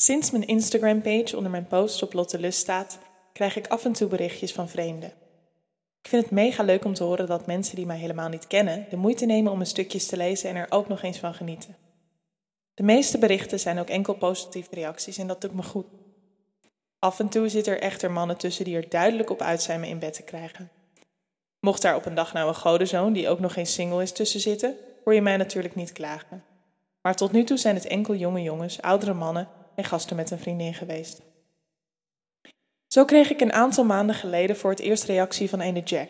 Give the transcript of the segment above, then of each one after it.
Sinds mijn Instagram-page onder mijn posts op Lotte Lust staat, krijg ik af en toe berichtjes van vreemden. Ik vind het mega leuk om te horen dat mensen die mij helemaal niet kennen de moeite nemen om mijn stukjes te lezen en er ook nog eens van genieten. De meeste berichten zijn ook enkel positieve reacties en dat doet me goed. Af en toe zitten er echter mannen tussen die er duidelijk op uit zijn me in bed te krijgen. Mocht daar op een dag nou een godenzoon, die ook nog geen single is, tussen zitten, hoor je mij natuurlijk niet klagen. Maar tot nu toe zijn het enkel jonge jongens, oudere mannen en gasten met een vriendin geweest. Zo kreeg ik een aantal maanden geleden voor het eerst reactie van ene Jack.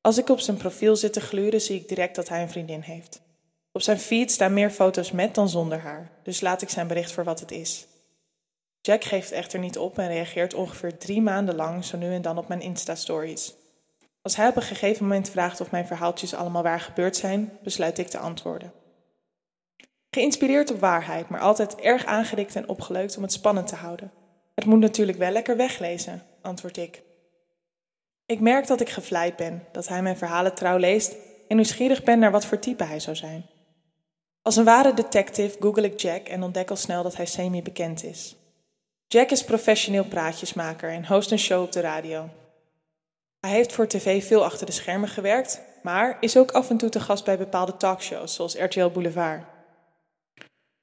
Als ik op zijn profiel zit te gluren, zie ik direct dat hij een vriendin heeft. Op zijn feed staan meer foto's met dan zonder haar, dus laat ik zijn bericht voor wat het is. Jack geeft echter niet op en reageert ongeveer drie maanden lang zo nu en dan op mijn Insta-stories. Als hij op een gegeven moment vraagt of mijn verhaaltjes allemaal waar gebeurd zijn, besluit ik te antwoorden. Geïnspireerd op waarheid, maar altijd erg aangedikt en opgeleukt om het spannend te houden. Het moet natuurlijk wel lekker weglezen, antwoord ik. Ik merk dat ik gevleid ben, dat hij mijn verhalen trouw leest en nieuwsgierig ben naar wat voor type hij zou zijn. Als een ware detective google ik Jack en ontdek al snel dat hij semi-bekend is. Jack is professioneel praatjesmaker en host een show op de radio. Hij heeft voor tv veel achter de schermen gewerkt, maar is ook af en toe te gast bij bepaalde talkshows zoals RTL Boulevard.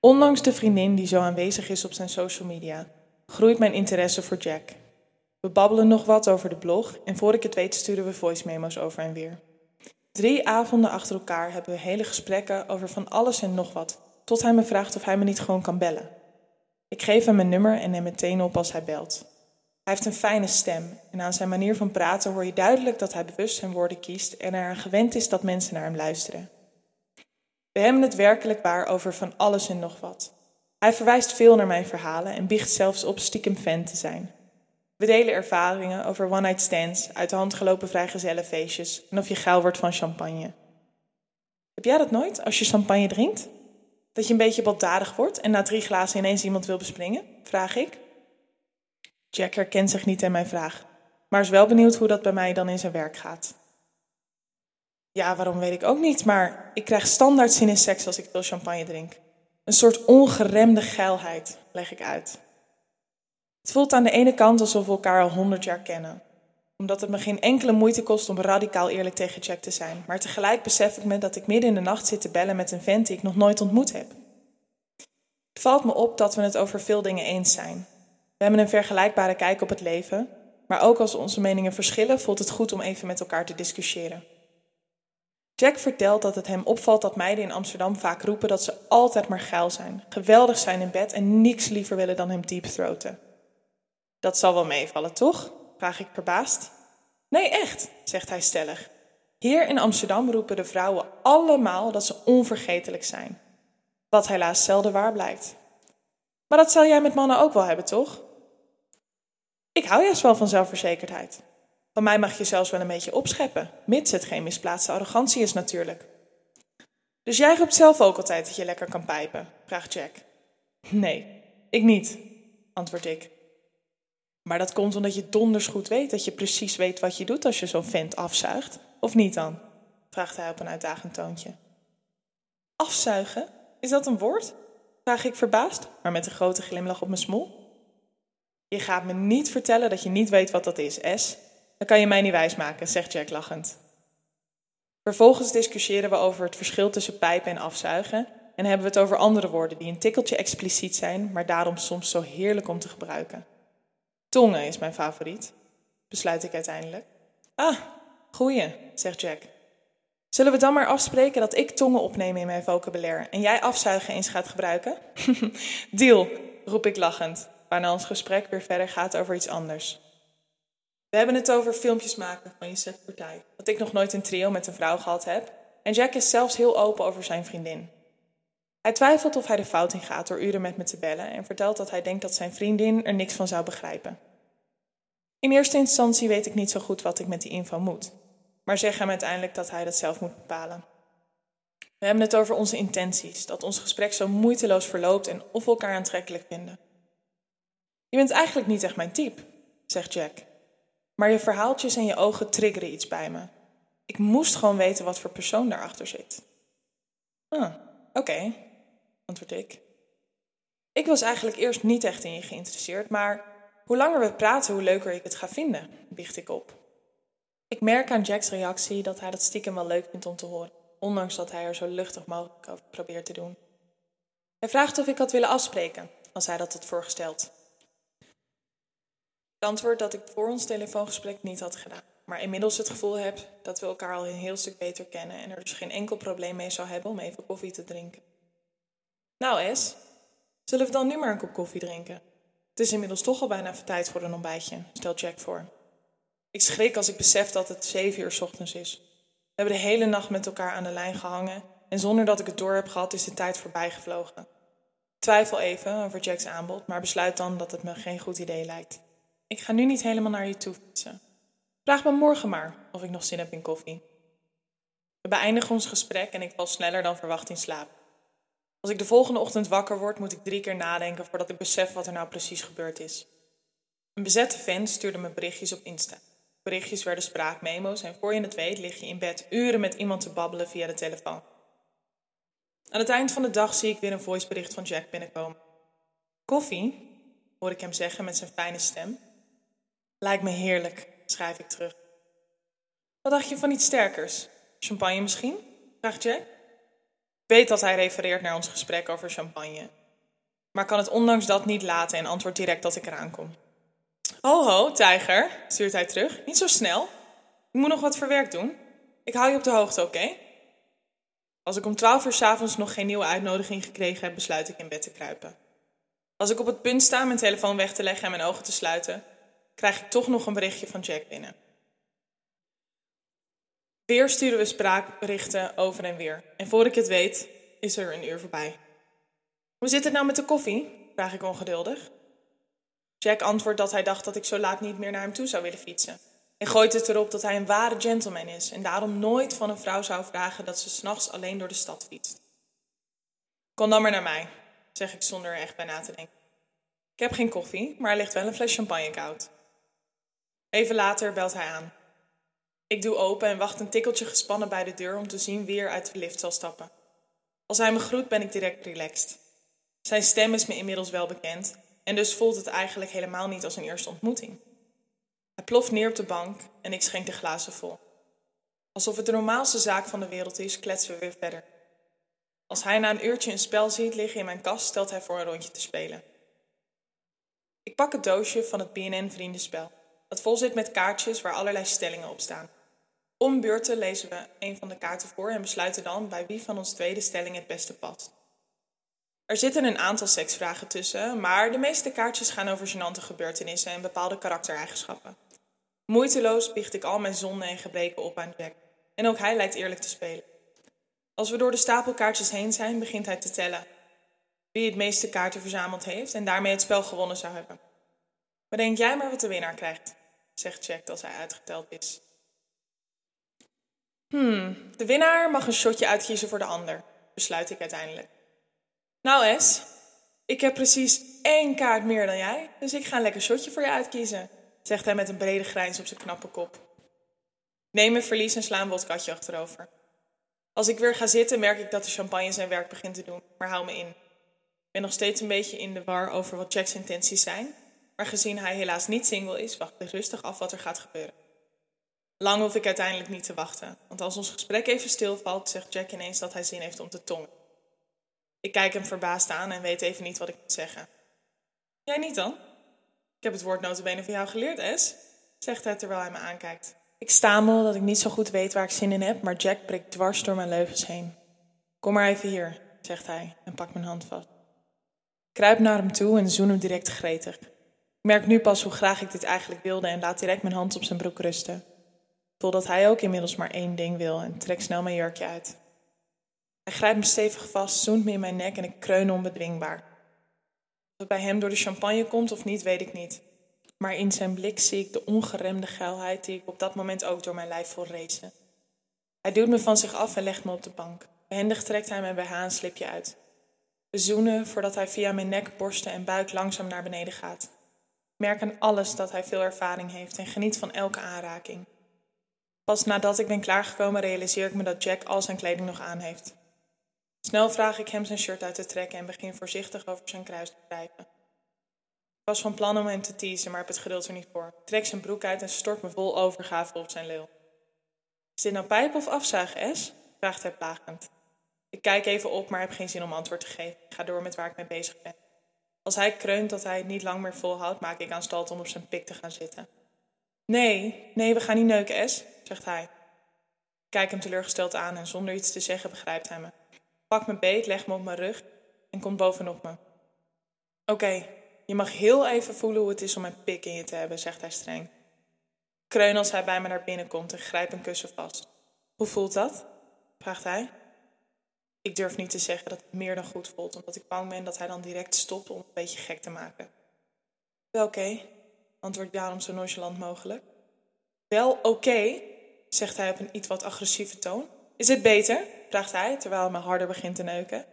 Ondanks de vriendin die zo aanwezig is op zijn social media, groeit mijn interesse voor Jack. We babbelen nog wat over de blog en voor ik het weet sturen we voice memo's over en weer. Drie avonden achter elkaar hebben we hele gesprekken over van alles en nog wat, tot hij me vraagt of hij me niet gewoon kan bellen. Ik geef hem mijn nummer en neem meteen op als hij belt. Hij heeft een fijne stem en aan zijn manier van praten hoor je duidelijk dat hij bewust zijn woorden kiest en eraan gewend is dat mensen naar hem luisteren. We hebben het werkelijk waar over van alles en nog wat. Hij verwijst veel naar mijn verhalen en biecht zelfs op stiekem fan te zijn. We delen ervaringen over one-night stands, uit de hand gelopen vrijgezellenfeestjes en of je geil wordt van champagne. Heb jij dat nooit als je champagne drinkt? Dat je een beetje baldadig wordt en na drie glazen ineens iemand wil bespringen? Vraag ik. Jack herkent zich niet in mijn vraag, maar is wel benieuwd hoe dat bij mij dan in zijn werk gaat. Ja, waarom weet ik ook niet, maar ik krijg standaard zin in seks als ik veel champagne drink. Een soort ongeremde geilheid, leg ik uit. Het voelt aan de ene kant alsof we elkaar al honderd jaar kennen, omdat het me geen enkele moeite kost om radicaal eerlijk tegen Jack te zijn, maar tegelijk besef ik me dat ik midden in de nacht zit te bellen met een vent die ik nog nooit ontmoet heb. Het valt me op dat we het over veel dingen eens zijn. We hebben een vergelijkbare kijk op het leven, maar ook als onze meningen verschillen, voelt het goed om even met elkaar te discussiëren. Jack vertelt dat het hem opvalt dat meiden in Amsterdam vaak roepen dat ze altijd maar geil zijn, geweldig zijn in bed en niks liever willen dan hem deepthroaten. Dat zal wel meevallen, toch? vraag ik verbaasd. Nee, echt, zegt hij stellig. Hier in Amsterdam roepen de vrouwen allemaal dat ze onvergetelijk zijn. Wat helaas zelden waar blijkt. Maar dat zal jij met mannen ook wel hebben, toch? Ik hou juist wel van zelfverzekerdheid. Van mij mag je zelfs wel een beetje opscheppen, mits het geen misplaatste arrogantie is natuurlijk. Dus jij roept zelf ook altijd dat je lekker kan pijpen? vraagt Jack. Nee, ik niet, antwoord ik. Maar dat komt omdat je donders goed weet dat je precies weet wat je doet als je zo'n vent afzuigt. Of niet dan? vraagt hij op een uitdagend toontje. Afzuigen? Is dat een woord? vraag ik verbaasd, maar met een grote glimlach op mijn smoel. Je gaat me niet vertellen dat je niet weet wat dat is, S. Dan kan je mij niet wijsmaken, zegt Jack lachend. Vervolgens discussiëren we over het verschil tussen pijpen en afzuigen en hebben we het over andere woorden die een tikkeltje expliciet zijn, maar daarom soms zo heerlijk om te gebruiken. Tongen is mijn favoriet, besluit ik uiteindelijk. Ah, goeie, zegt Jack. Zullen we dan maar afspreken dat ik tongen opneem in mijn vocabulaire en jij afzuigen eens gaat gebruiken? Deal, roep ik lachend, waarna ons gesprek weer verder gaat over iets anders. We hebben het over filmpjes maken van je setpartij, dat ik nog nooit een trio met een vrouw gehad heb, en Jack is zelfs heel open over zijn vriendin. Hij twijfelt of hij de fout in gaat door uren met me te bellen en vertelt dat hij denkt dat zijn vriendin er niks van zou begrijpen. In eerste instantie weet ik niet zo goed wat ik met die info moet, maar zeg hem uiteindelijk dat hij dat zelf moet bepalen. We hebben het over onze intenties, dat ons gesprek zo moeiteloos verloopt en of we elkaar aantrekkelijk vinden. Je bent eigenlijk niet echt mijn type, zegt Jack. Maar je verhaaltjes en je ogen triggeren iets bij me. Ik moest gewoon weten wat voor persoon daarachter zit. Ah, oké, antwoord ik. Ik was eigenlijk eerst niet echt in je geïnteresseerd, maar hoe langer we praten, hoe leuker ik het ga vinden, biecht ik op. Ik merk aan Jack's reactie dat hij dat stiekem wel leuk vindt om te horen, ondanks dat hij er zo luchtig mogelijk over probeert te doen. Hij vraagt of ik had willen afspreken, als hij dat had voorgesteld. Antwoord dat ik voor ons telefoongesprek niet had gedaan, maar inmiddels het gevoel heb dat we elkaar al een heel stuk beter kennen en er dus geen enkel probleem mee zou hebben om even koffie te drinken. Nou, Es, zullen we dan nu maar een kop koffie drinken? Het is inmiddels toch al bijna tijd voor een ontbijtje, stelt Jack voor. Ik schrik als ik besef dat het zeven uur s ochtends is. We hebben de hele nacht met elkaar aan de lijn gehangen en zonder dat ik het door heb gehad is de tijd voorbij gevlogen. Ik twijfel even over Jack's aanbod, maar besluit dan dat het me geen goed idee lijkt. Ik ga nu niet helemaal naar je toe fietsen. Vraag me morgen maar of ik nog zin heb in koffie. We beëindigen ons gesprek en ik val sneller dan verwacht in slaap. Als ik de volgende ochtend wakker word, moet ik drie keer nadenken voordat ik besef wat er nou precies gebeurd is. Een bezette fan stuurde me berichtjes op Insta. Berichtjes werden spraakmemo's en voor je het weet lig je in bed uren met iemand te babbelen via de telefoon. Aan het eind van de dag zie ik weer een voicebericht van Jack binnenkomen. Koffie, hoor ik hem zeggen met zijn fijne stem. Lijkt me heerlijk, schrijf ik terug. Wat dacht je van iets sterkers? Champagne misschien? vraagt Jack. Ik weet dat hij refereert naar ons gesprek over champagne. Maar kan het ondanks dat niet laten en antwoordt direct dat ik eraan kom. Ho ho, tijger, stuurt hij terug. Niet zo snel. Ik moet nog wat voor werk doen. Ik hou je op de hoogte, oké? Als ik om twaalf uur s'avonds nog geen nieuwe uitnodiging gekregen heb, besluit ik in bed te kruipen. Als ik op het punt sta mijn telefoon weg te leggen en mijn ogen te sluiten, krijg ik toch nog een berichtje van Jack binnen. Weer sturen we spraakberichten over en weer. En voor ik het weet, is er een uur voorbij. Hoe zit het nou met de koffie? vraag ik ongeduldig. Jack antwoordt dat hij dacht dat ik zo laat niet meer naar hem toe zou willen fietsen. En gooit het erop dat hij een ware gentleman is en daarom nooit van een vrouw zou vragen dat ze s'nachts alleen door de stad fietst. Kom dan maar naar mij, zeg ik zonder er echt bij na te denken. Ik heb geen koffie, maar er ligt wel een fles champagne koud. Even later belt hij aan. Ik doe open en wacht een tikkeltje gespannen bij de deur om te zien wie er uit de lift zal stappen. Als hij me groet ben ik direct relaxed. Zijn stem is me inmiddels wel bekend en dus voelt het eigenlijk helemaal niet als een eerste ontmoeting. Hij ploft neer op de bank en ik schenk de glazen vol. Alsof het de normaalste zaak van de wereld is, kletsen we weer verder. Als hij na een uurtje een spel ziet liggen in mijn kast, stelt hij voor een rondje te spelen. Ik pak het doosje van het BNN Vriendenspel, dat vol zit met kaartjes waar allerlei stellingen op staan. Om beurten lezen we een van de kaarten voor en besluiten dan bij wie van ons tweede stelling het beste past. Er zitten een aantal seksvragen tussen, maar de meeste kaartjes gaan over gênante gebeurtenissen en bepaalde karaktereigenschappen. Moeiteloos biecht ik al mijn zonden en gebreken op aan Jack, en ook hij lijkt eerlijk te spelen. Als we door de stapel kaartjes heen zijn, begint hij te tellen wie het meeste kaarten verzameld heeft en daarmee het spel gewonnen zou hebben. Bedenk jij maar wat de winnaar krijgt, zegt Jack als hij uitgeteld is. Hmm, de winnaar mag een shotje uitkiezen voor de ander, besluit ik uiteindelijk. Nou, Es, ik heb precies één kaart meer dan jij, dus ik ga een lekker shotje voor je uitkiezen, zegt hij met een brede grijns op zijn knappe kop. Neem een verlies en sla een wodkatje achterover. Als ik weer ga zitten, merk ik dat de champagne zijn werk begint te doen, maar hou me in. Ik ben nog steeds een beetje in de war over wat Jack's intenties zijn, maar gezien hij helaas niet single is, wacht ik rustig af wat er gaat gebeuren. Lang hoef ik uiteindelijk niet te wachten, want als ons gesprek even stilvalt, zegt Jack ineens dat hij zin heeft om te tongen. Ik kijk hem verbaasd aan en weet even niet wat ik moet zeggen. Jij niet dan? Ik heb het woord notabene van jou geleerd, Es, zegt hij terwijl hij me aankijkt. Ik stamel dat ik niet zo goed weet waar ik zin in heb, maar Jack prikt dwars door mijn leugens heen. Kom maar even hier, zegt hij en pakt mijn hand vast. Ik kruip naar hem toe en zoen hem direct gretig. Ik merk nu pas hoe graag ik dit eigenlijk wilde en laat direct mijn hand op zijn broek rusten. Ik voel dat hij ook inmiddels maar één ding wil en trek snel mijn jurkje uit. Hij grijpt me stevig vast, zoent me in mijn nek en ik kreun onbedwingbaar. Of het bij hem door de champagne komt of niet, weet ik niet. Maar in zijn blik zie ik de ongeremde geilheid die ik op dat moment ook door mijn lijf voel racen. Hij duwt me van zich af en legt me op de bank. Behendig trekt hij mijn BH een slipje uit. We zoenen voordat hij via mijn nek, borsten en buik langzaam naar beneden gaat. Merk aan alles dat hij veel ervaring heeft en geniet van elke aanraking. Pas nadat ik ben klaargekomen realiseer ik me dat Jack al zijn kleding nog aan heeft. Snel vraag ik hem zijn shirt uit te trekken en begin voorzichtig over zijn kruis te wrijven. Ik was van plan om hem te teasen, maar heb het geduld er niet voor. Ik trek zijn broek uit en stort me vol overgave op zijn lul. Is dit nou pijpen of afzuigen, S? vraagt hij plagend. Ik kijk even op, maar heb geen zin om antwoord te geven. Ik ga door met waar ik mee bezig ben. Als hij kreunt dat hij het niet lang meer volhoudt, maak ik aanstalt om op zijn pik te gaan zitten. Nee, nee, we gaan niet neuken, S, zegt hij. Kijk hem teleurgesteld aan en zonder iets te zeggen begrijpt hij me. Pak me beet, leg me op mijn rug en komt bovenop me. Oké, je mag heel even voelen hoe het is om mijn pik in je te hebben, zegt hij streng. Kreun als hij bij me naar binnen komt en grijp een kussen vast. Hoe voelt dat? vraagt hij. Ik durf niet te zeggen dat het meer dan goed voelt, omdat ik bang ben dat hij dan direct stopt om een beetje gek te maken. Wel oké, antwoordt daarom zo nonchalant mogelijk. Wel oké, zegt hij op een iets wat agressieve toon. Is het beter? vraagt hij, terwijl hij me harder begint te neuken.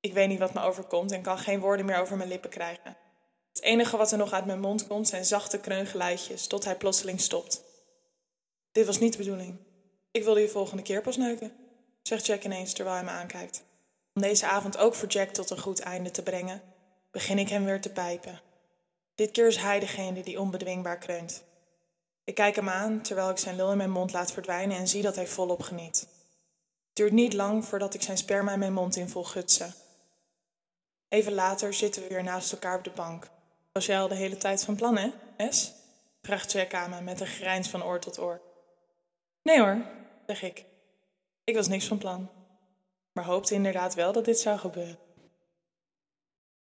Ik weet niet wat me overkomt en kan geen woorden meer over mijn lippen krijgen. Het enige wat er nog uit mijn mond komt zijn zachte kreungeluidjes, tot hij plotseling stopt. Dit was niet de bedoeling. Ik wilde je volgende keer pas neuken, zegt Jack ineens terwijl hij me aankijkt. Om deze avond ook voor Jack tot een goed einde te brengen, begin ik hem weer te pijpen. Dit keer is hij degene die onbedwingbaar kreunt. Ik kijk hem aan terwijl ik zijn lul in mijn mond laat verdwijnen en zie dat hij volop geniet. Het duurt niet lang voordat ik zijn sperma in mijn mond in vol gutsen. Even later zitten we weer naast elkaar op de bank. Was jij al de hele tijd van plan, hè, S? vraagt Jack aan me met een grijns van oor tot oor. Nee hoor, zeg ik. Ik was niks van plan, maar hoopte inderdaad wel dat dit zou gebeuren.